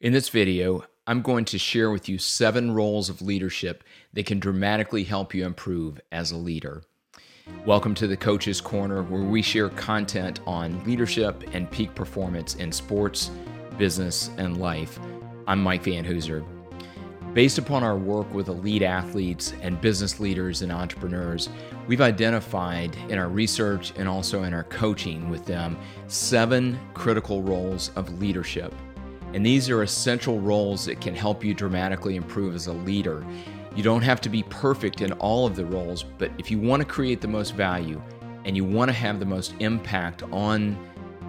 In this video, I'm going to share with you seven roles of leadership that can dramatically help you improve as a leader. Welcome to the Coach's Corner, where we share content on leadership and peak performance in sports, business, and life. I'm Mike Van Hooser. Based upon our work with elite athletes and business leaders and entrepreneurs, we've identified in our research and also in our coaching with them seven critical roles of leadership and these are essential roles that can help you dramatically improve as a leader. You don't have to be perfect in all of the roles, but if you want to create the most value and you want to have the most impact on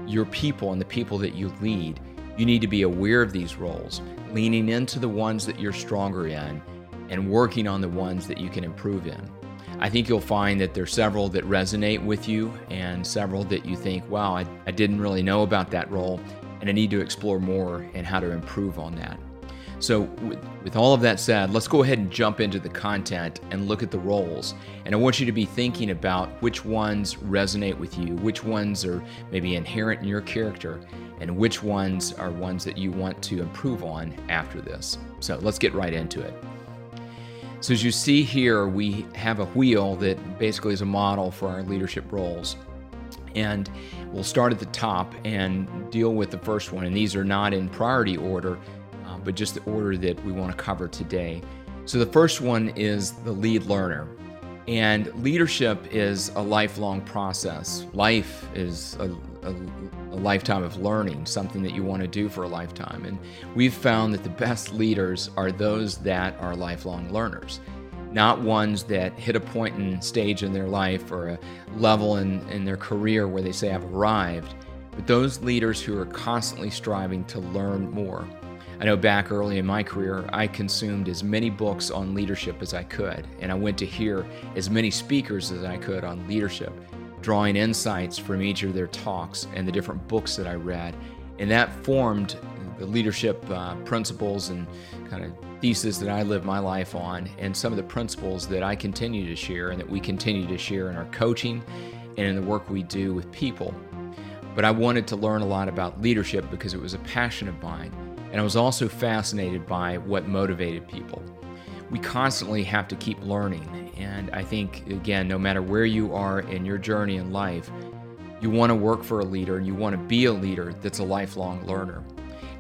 your people and the people that you lead, you need to be aware of these roles, leaning into the ones that you're stronger in and working on the ones that you can improve in. I think you'll find that there's several that resonate with you and several that you think, wow, I, I didn't really know about that role and I need to explore more and how to improve on that. So, with, with, all of that said, let's go ahead and jump into the content and look at the roles. And I want you to be thinking about which ones resonate with you, which ones are maybe inherent in your character, and which ones are ones that you want to improve on after this. So, let's get right into it. So, as you see here, we have a wheel that basically is a model for our leadership roles. And we'll start at the top and deal with the first one. And these are not in priority order, uh, but just the order that we want to cover today. So the first one is the lead learner. And leadership is a lifelong process. Life is a, a, a, lifetime of learning, something that you want to do for a lifetime. And we've found that the best leaders are those that are lifelong learners not ones that hit a point in stage in their life or a level in, in their career where they say, I've arrived, but those leaders who are constantly striving to learn more. I know back early in my career, I consumed as many books on leadership as I could, and I went to hear as many speakers as I could on leadership, drawing insights from each of their talks and the different books that I read. And that formed the leadership uh, principles and kind of thesis that I live my life on, and some of the principles that I continue to share and that we continue to share in our coaching and in the work we do with people. But I wanted to learn a lot about leadership because it was a passion of mine, and I was also fascinated by what motivated people. We constantly have to keep learning, and I think, again, no matter where you are in your journey in life, you want to work for a leader and you want to be a leader that's a lifelong learner.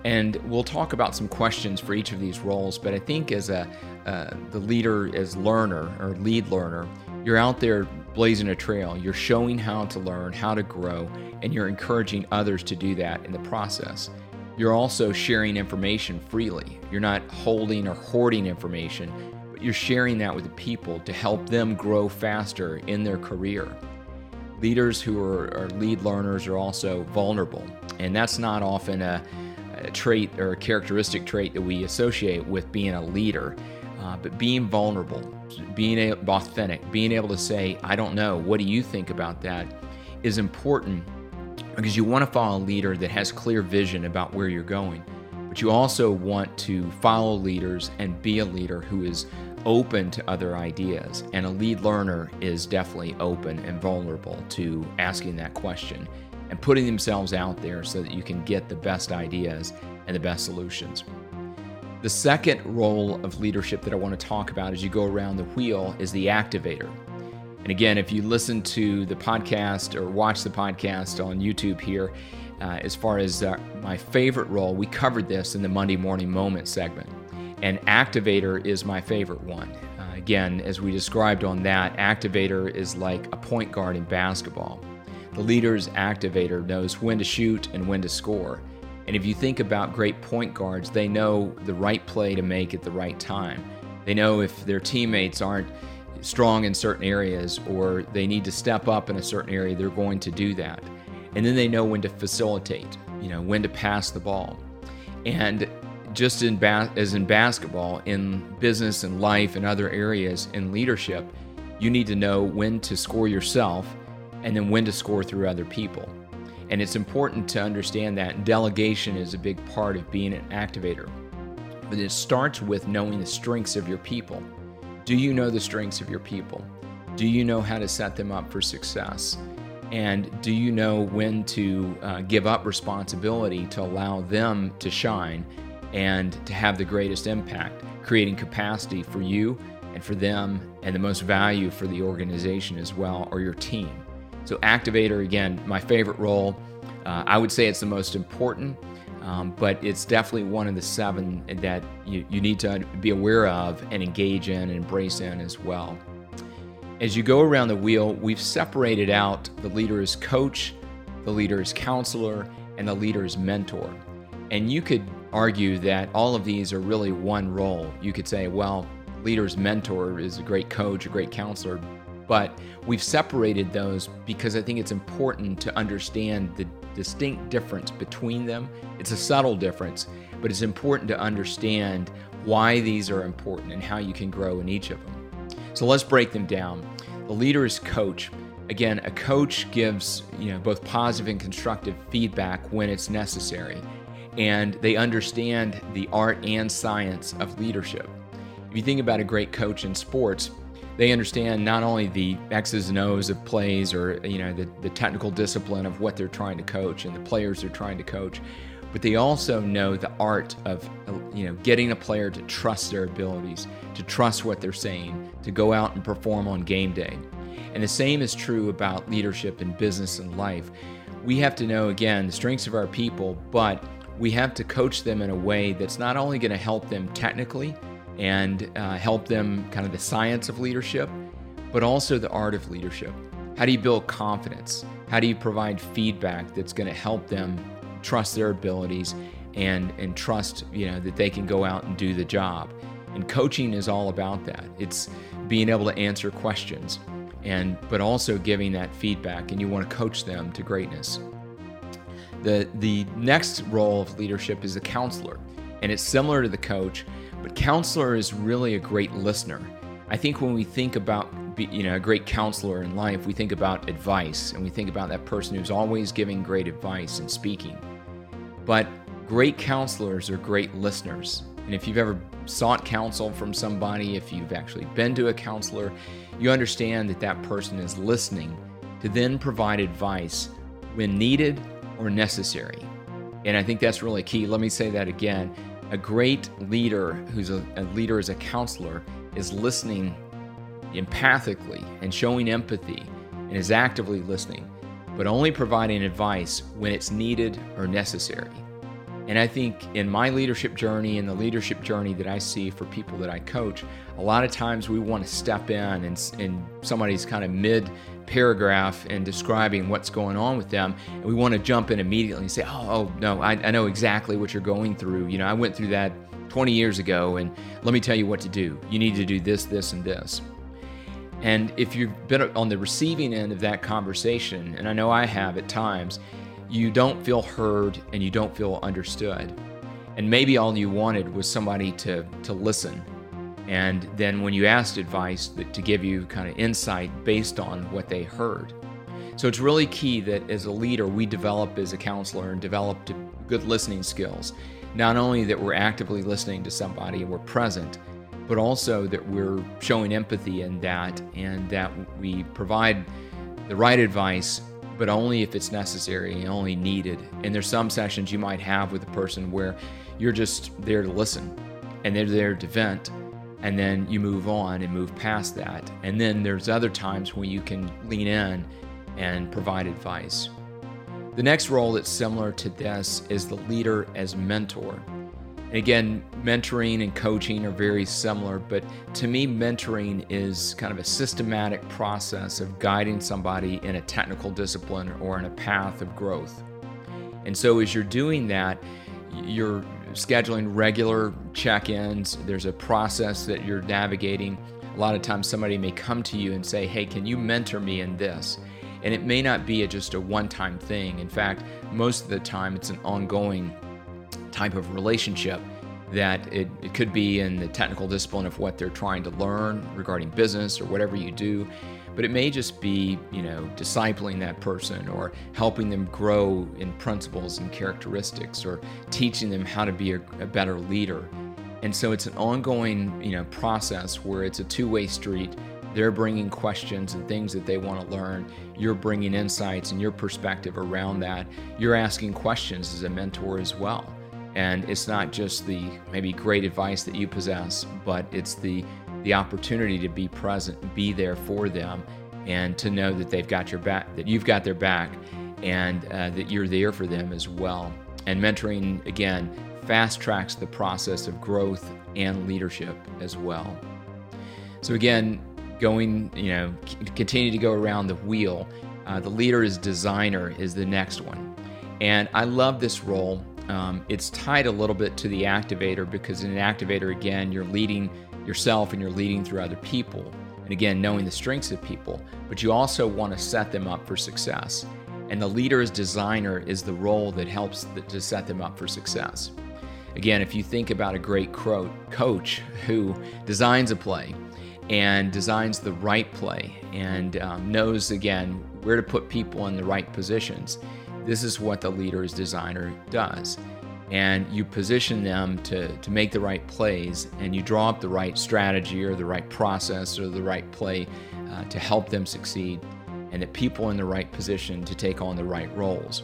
And we'll talk about some questions for each of these roles. But I think as a uh, the leader, as learner or lead learner, you're out there blazing a trail. You're showing how to learn, how to grow, and you're encouraging others to do that in the process. You're also sharing information freely. You're not holding or hoarding information, but you're sharing that with the people to help them grow faster in their career. Leaders who are, are lead learners are also vulnerable, and that's not often a a trait or a characteristic trait that we associate with being a leader. Uh, but being vulnerable, being authentic, being able to say, I don't know, what do you think about that, is important because you want to follow a leader that has clear vision about where you're going. But you also want to follow leaders and be a leader who is open to other ideas. And a lead learner is definitely open and vulnerable to asking that question and putting themselves out there so that you can get the best ideas and the best solutions. The second role of leadership that I want to talk about as you go around the wheel is the activator. And again, if you listen to the podcast or watch the podcast on YouTube here, uh, as far as uh, my favorite role, we covered this in the Monday Morning Moment segment. And activator is my favorite one. Uh, again, as we described on that, activator is like a point guard in basketball. The leader's activator knows when to shoot and when to score. And if you think about great point guards, they know the right play to make at the right time. They know if their teammates aren't strong in certain areas or they need to step up in a certain area, they're going to do that. And then they know when to facilitate, you know, when to pass the ball. And just in ba- as in basketball, in business and life and other areas in leadership, you need to know when to score yourself and then when to score through other people. And it's important to understand that delegation is a big part of being an activator. But it starts with knowing the strengths of your people. Do you know the strengths of your people? Do you know how to set them up for success? And do you know when to uh, give up responsibility to allow them to shine and to have the greatest impact, creating capacity for you and for them, and the most value for the organization as well or your team. So, activator, again, my favorite role. Uh, I would say it's the most important, um, but it's definitely one of the seven that you, you need to be aware of and engage in and embrace in as well. As you go around the wheel, we've separated out the leader as coach, the leader as counselor, and the leader as mentor. And you could argue that all of these are really one role. You could say, well, leader's mentor is a great coach, a great counselor, but we've separated those because I think it's important to understand the distinct difference between them. It's a subtle difference, but it's important to understand why these are important and how you can grow in each of them. So let's break them down. The leader is coach. Again, a coach gives you know both positive and constructive feedback when it's necessary, and they understand the art and science of leadership. If you think about a great coach in sports, they understand not only the X's and O's of plays or you know the, the technical discipline of what they're trying to coach and the players they're trying to coach, but they also know the art of you know getting a player to trust their abilities, to trust what they're saying, to go out and perform on game day. And the same is true about leadership in business and life. We have to know again the strengths of our people, but we have to coach them in a way that's not only going to help them technically and uh, help them kind of the science of leadership, but also the art of leadership. How do you build confidence? How do you provide feedback that's going to help them trust their abilities and and trust you know that they can go out and do the job and coaching is all about that it's being able to answer questions and but also giving that feedback and you want to coach them to greatness the the next role of leadership is a counselor and it's similar to the coach but counselor is really a great listener. I think when we think about you know a great counselor in life we think about advice and we think about that person who's always giving great advice and speaking. But great counselors are great listeners. And if you've ever sought counsel from somebody if you've actually been to a counselor you understand that that person is listening to then provide advice when needed or necessary. And i think that's really key. Let me say that again a great leader who's a, a leader as a counselor is listening empathically and showing empathy and is actively listening, but only providing advice when it's needed or necessary. And I think in my leadership journey and the leadership journey that I see for people that I coach, a lot of times we want to step in and, and somebody's kind of mid paragraph and describing what's going on with them. And we want to jump in immediately and say, oh, oh no, I, I know exactly what you're going through. You know, I went through that 20 years ago, and let me tell you what to do. You need to do this, this, and this. And if you've been on the receiving end of that conversation, and I know I have at times, you don't feel heard and you don't feel understood. And maybe all you wanted was somebody to, to listen. And then when you asked advice, to give you kind of insight based on what they heard. So it's really key that as a leader, we develop as a counselor and develop good listening skills. Not only that we're actively listening to somebody and we're present, but also that we're showing empathy in that and that we provide the right advice, but only if it's necessary and only needed. And there's some sessions you might have with a person where you're just there to listen and they're there to vent. And then you move on and move past that. And then there's other times when you can lean in and provide advice. The next role that's similar to this is the leader as mentor. Again, mentoring and coaching are very similar, but to me, mentoring is kind of a systematic process of guiding somebody in a technical discipline or in a path of growth. And so, as you're doing that, you're scheduling regular check ins, there's a process that you're navigating. A lot of times, somebody may come to you and say, Hey, can you mentor me in this? And it may not be a, just a one time thing. In fact, most of the time, it's an ongoing type of relationship that it, it could be in the technical discipline of what they're trying to learn regarding business or whatever you do but it may just be you know discipling that person or helping them grow in principles and characteristics or teaching them how to be a, a better leader. And so it's an ongoing you know process where it's a two-way street. They're bringing questions and things that they want to learn. You're bringing insights and your perspective around that. You're asking questions as a mentor as well And it's not just the maybe great advice that you possess, but it's the the opportunity to be present, be there for them, and to know that they've got your back, that you've got their back, and uh, that you're there for them as well. And mentoring again fast tracks the process of growth and leadership as well. So again, going, you know, continue to go around the wheel. Uh, the leader is designer is the next one, and I love this role. Um, it's tied a little bit to the activator because in an activator, again, you're leading yourself and you're leading through other people. And again, knowing the strengths of people, but you also want to set them up for success. And the leader as designer is the role that helps to set them up for success. Again, if you think about a great coach who designs a play and designs the right play and um, knows, again, where to put people in the right positions, this is what the leader's designer does. And you position them to, to make the right plays and you draw up the right strategy or the right process or the right play uh, to help them succeed and the people in the right position to take on the right roles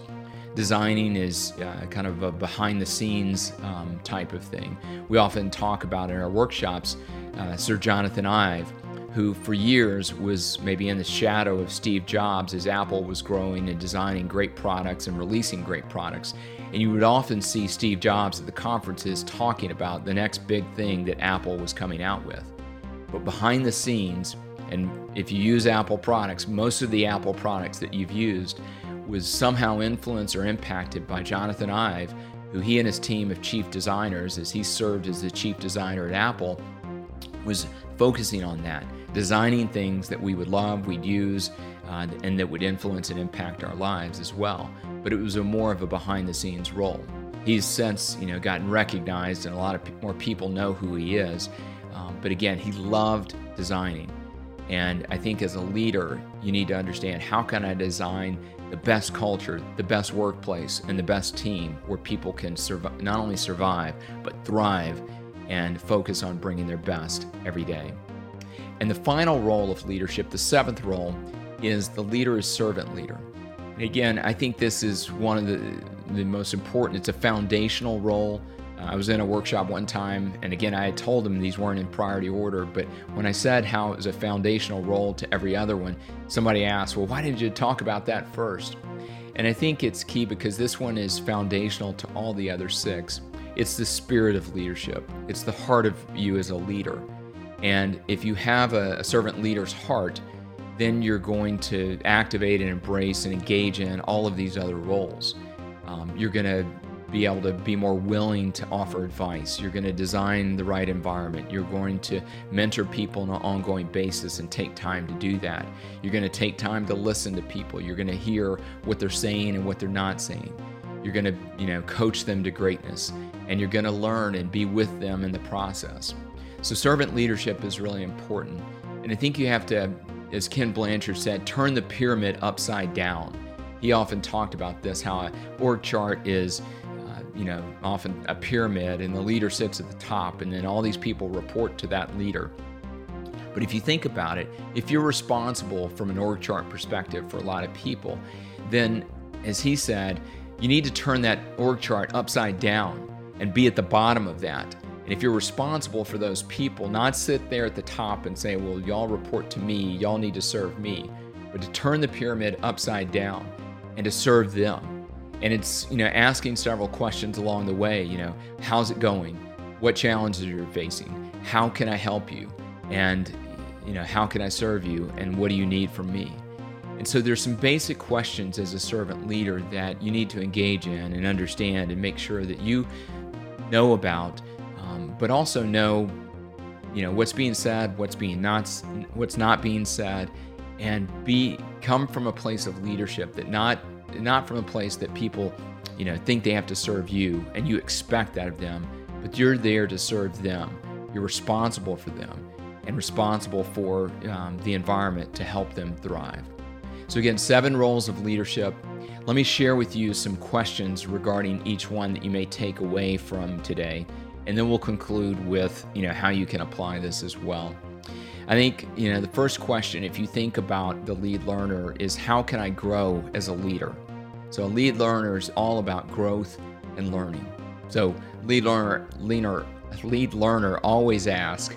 designing is uh, kind of a behind the scenes um, type of thing. We often talk about in our workshops uh, Sir Jonathan Ive, who for years was maybe in the shadow of Steve Jobs as Apple was growing and designing great products and releasing great products. And you would often see Steve Jobs at the conferences talking about the next big thing that Apple was coming out with. But behind the scenes, and if you use Apple products, most of the Apple products that you've used was somehow influenced or impacted by Jonathan Ive, who he and his team of chief designers, as he served as the chief designer at Apple, was focusing on that, designing things that we would love, we'd use, uh, and that would influence and impact our lives as well. But it was a more of a behind the scenes role. He's since, you know, gotten recognized, and a lot of more people know who he is. Um, but again, he loved designing. And I think as a leader, you need to understand how can I design the best culture, the best workplace, and the best team where people can survive, not only survive, but thrive and focus on bringing their best every day. And the final role of leadership, the seventh role, is the leader is servant leader. And again, I think this is one of the, the most important, it's a foundational role uh, I was in a workshop one time, and again, I had told them these weren't in priority order, but when I said how it was a foundational role to every other one, somebody asked, Well, why did you talk about that first? And I think it's key because this one is foundational to all the other six. It's the spirit of leadership, it's the heart of you as a leader. And if you have a, a servant leader's heart, then you're going to activate and embrace and engage in all of these other roles. Um, you're going to be able to be more willing to offer advice. You're going to design the right environment. You're going to mentor people on an ongoing basis and take time to do that. You're going to take time to listen to people. You're going to hear what they're saying and what they're not saying. You're going to, you know, coach them to greatness and you're going to learn and be with them in the process. So servant leadership is really important. And I think you have to as Ken Blanchard said, turn the pyramid upside down. He often talked about this how an org chart is uh, you know, often a pyramid, and the leader sits at the top, and then all these people report to that leader. But if you think about it, if you're responsible from an org chart perspective for a lot of people, then as he said, you need to turn that org chart upside down and be at the bottom of that. And if you're responsible for those people, not sit there at the top and say, well, y'all report to me, y'all need to serve me, but to turn the pyramid upside down and to serve them. And it's you know asking several questions along the way you know how's it going? What challenges are you're facing? How can i help you? And you know how can i serve you? And what do you need from me? And so there's some basic questions as a servant leader that you need to engage in and understand and make sure that you know about but also know you know what's being said what's being not what's not being said and be come from a place of leadership that not not from a place that people, you know, think they have to serve you and you expect that of them, but you're there to serve them. You're responsible for them and responsible for um, the environment to help them thrive. So, again, seven roles of leadership. Let me share with you some questions regarding each one that you may take away from today, and then we'll conclude with you know how you can apply this as well. I think, you know, the first question, if you think about the lead learner, is how can I grow as a leader? So, a lead learner is all about growth and learning. So lead learner, leaner, lead learner always ask,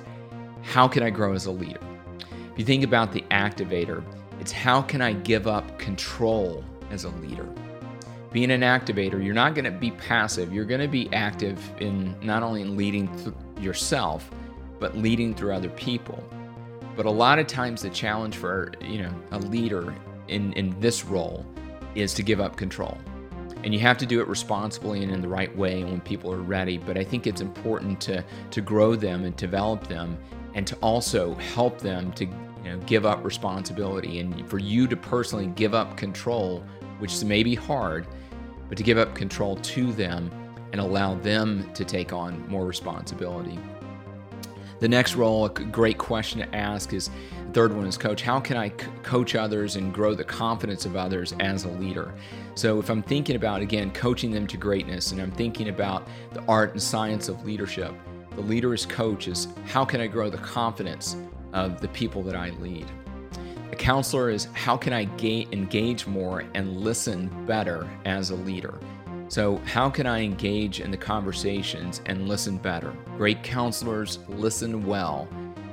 how can I grow as a leader? If you think about the activator, it's how can I give up control as a leader? Being an activator, you're not going to be passive. You're going to be active in not only in leading yourself, but leading through other people. But a lot of times the challenge for, you know, a leader in, in this role is to give up control. And you have to do it responsibly and in the right way and when people are ready. But I think it's important to, to grow them and develop them and to also help them to you know, give up responsibility and for you to personally give up control, which may be hard, but to give up control to them and allow them to take on more responsibility. The next role, a great question to ask is the third one is coach. How can I c- coach others and grow the confidence of others as a leader? So, if I'm thinking about, again, coaching them to greatness and I'm thinking about the art and science of leadership, the leader as coach is how can I grow the confidence of the people that I lead? A counselor is how can I ga- engage more and listen better as a leader? So, how can I engage in the conversations and listen better? Great counselors listen well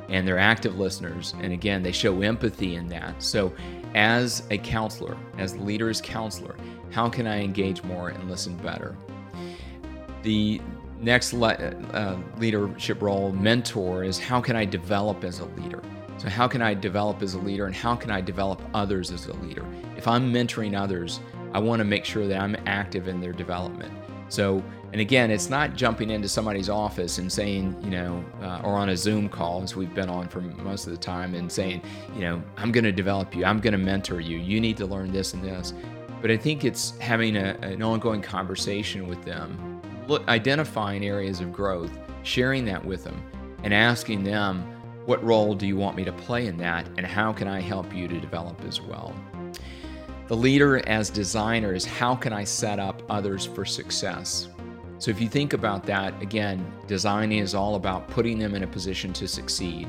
and they're active listeners. And again, they show empathy in that. So, as a counselor, as the leader as counselor, how can I engage more and listen better? The next le- uh, leadership role, mentor, is how can I develop as a leader? So, how can I develop as a leader and how can I develop others as a leader? If I'm mentoring others, I want to make sure that I'm active in their development. So, and again, it's not jumping into somebody's office and saying, you know, uh, or on a Zoom call, as we've been on for most of the time, and saying, you know, I'm going to develop you, I'm going to mentor you, you need to learn this and this. But I think it's having a, an ongoing conversation with them, look, identifying areas of growth, sharing that with them, and asking them, what role do you want me to play in that, and how can I help you to develop as well? The leader as designer is how can I set up others for success? So if you think about that, again, designing is all about putting them in a position to succeed.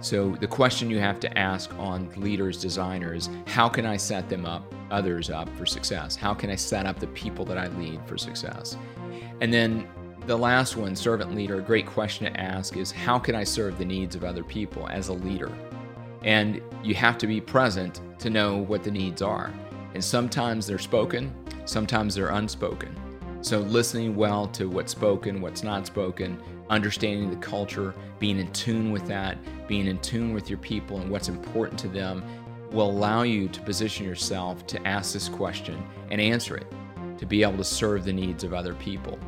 So the question you have to ask on leaders, designers, how can I set them up, others up for success? How can I set up the people that I lead for success? And then the last one, servant leader, a great question to ask is how can I serve the needs of other people as a leader? And you have to be present to know what the needs are. And sometimes they're spoken, sometimes they're unspoken. So, listening well to what's spoken, what's not spoken, understanding the culture, being in tune with that, being in tune with your people and what's important to them will allow you to position yourself to ask this question and answer it, to be able to serve the needs of other people.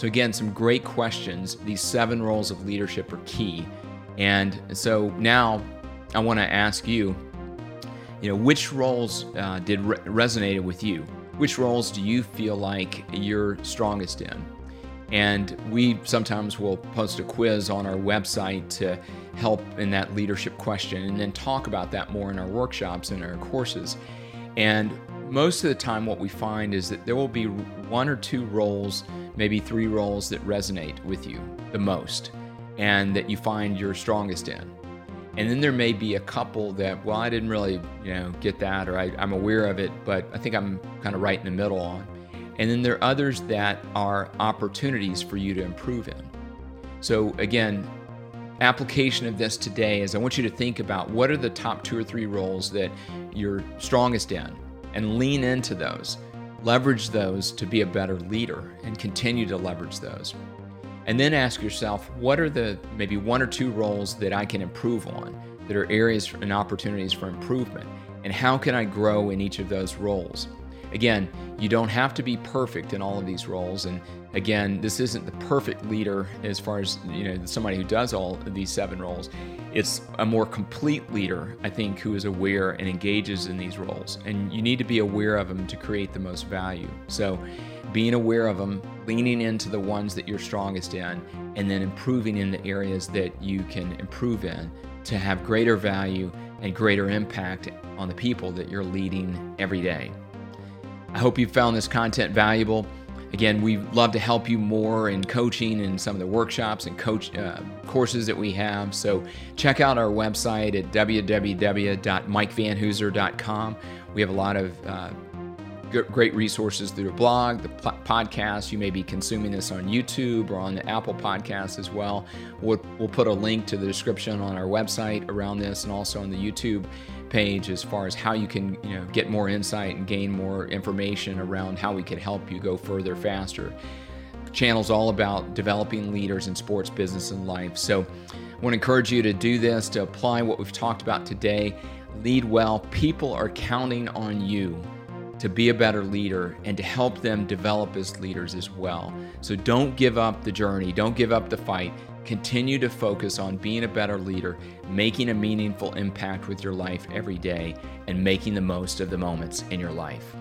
So, again, some great questions. These seven roles of leadership are key. And so now I want to ask you you know, which roles uh, did re- with you? Which roles do you feel like you're strongest in? And we sometimes will post a quiz on our website to help in that leadership question and then talk about that more in our workshops and our courses. And most of the time, what we find is that there will be one or two roles, maybe three roles that resonate with you the most and that you find you're strongest in. And then there may be a couple that, well, I didn't really, you know, get that, or I, am aware of it, but I think I'm kind of right in the middle on. And then there are others that are opportunities for you to improve in. So again, application of this today is I want you to think about what are the top two or three roles that you're strongest in and lean into those. Leverage those to be a better leader and continue to leverage those. And then ask yourself, what are the maybe one or two roles that I can improve on, that are areas and opportunities for improvement? And how can I grow in each of those roles? Again, you don't have to be perfect in all of these roles. And again, this isn't the perfect leader as far as, you know, somebody who does all of these seven roles. It's a more complete leader, I think, who is aware and engages in these roles. And you need to be aware of them to create the most value. So being aware of them, leaning into the ones that you're strongest in, and then improving in the areas that you can improve in to have greater value and greater impact on the people that you're leading every day. I hope you found this content valuable. Again, we love to help you more in coaching and some of the workshops and coach uh, courses that we have. So check out our website at www.mikevanhooser.com. We have a lot of uh, great resources through the blog, the podcast. You may be consuming this on YouTube or on the Apple Podcast as well. We'll, we'll put a link to the description on our website around this and also on the YouTube page as far as how you can you know get more insight and gain more information around how we can help you go further faster. Channel's all about developing leaders in sports business and life. So i want to encourage you to do this to apply what we've talked about today. Lead well. People are counting on you to be a better leader and to help them develop as leaders as well. So don't give up the journey, don't give up the fight. Continue to focus on being a better leader, making a meaningful impact with your life every day, and making the most of the moments in your life.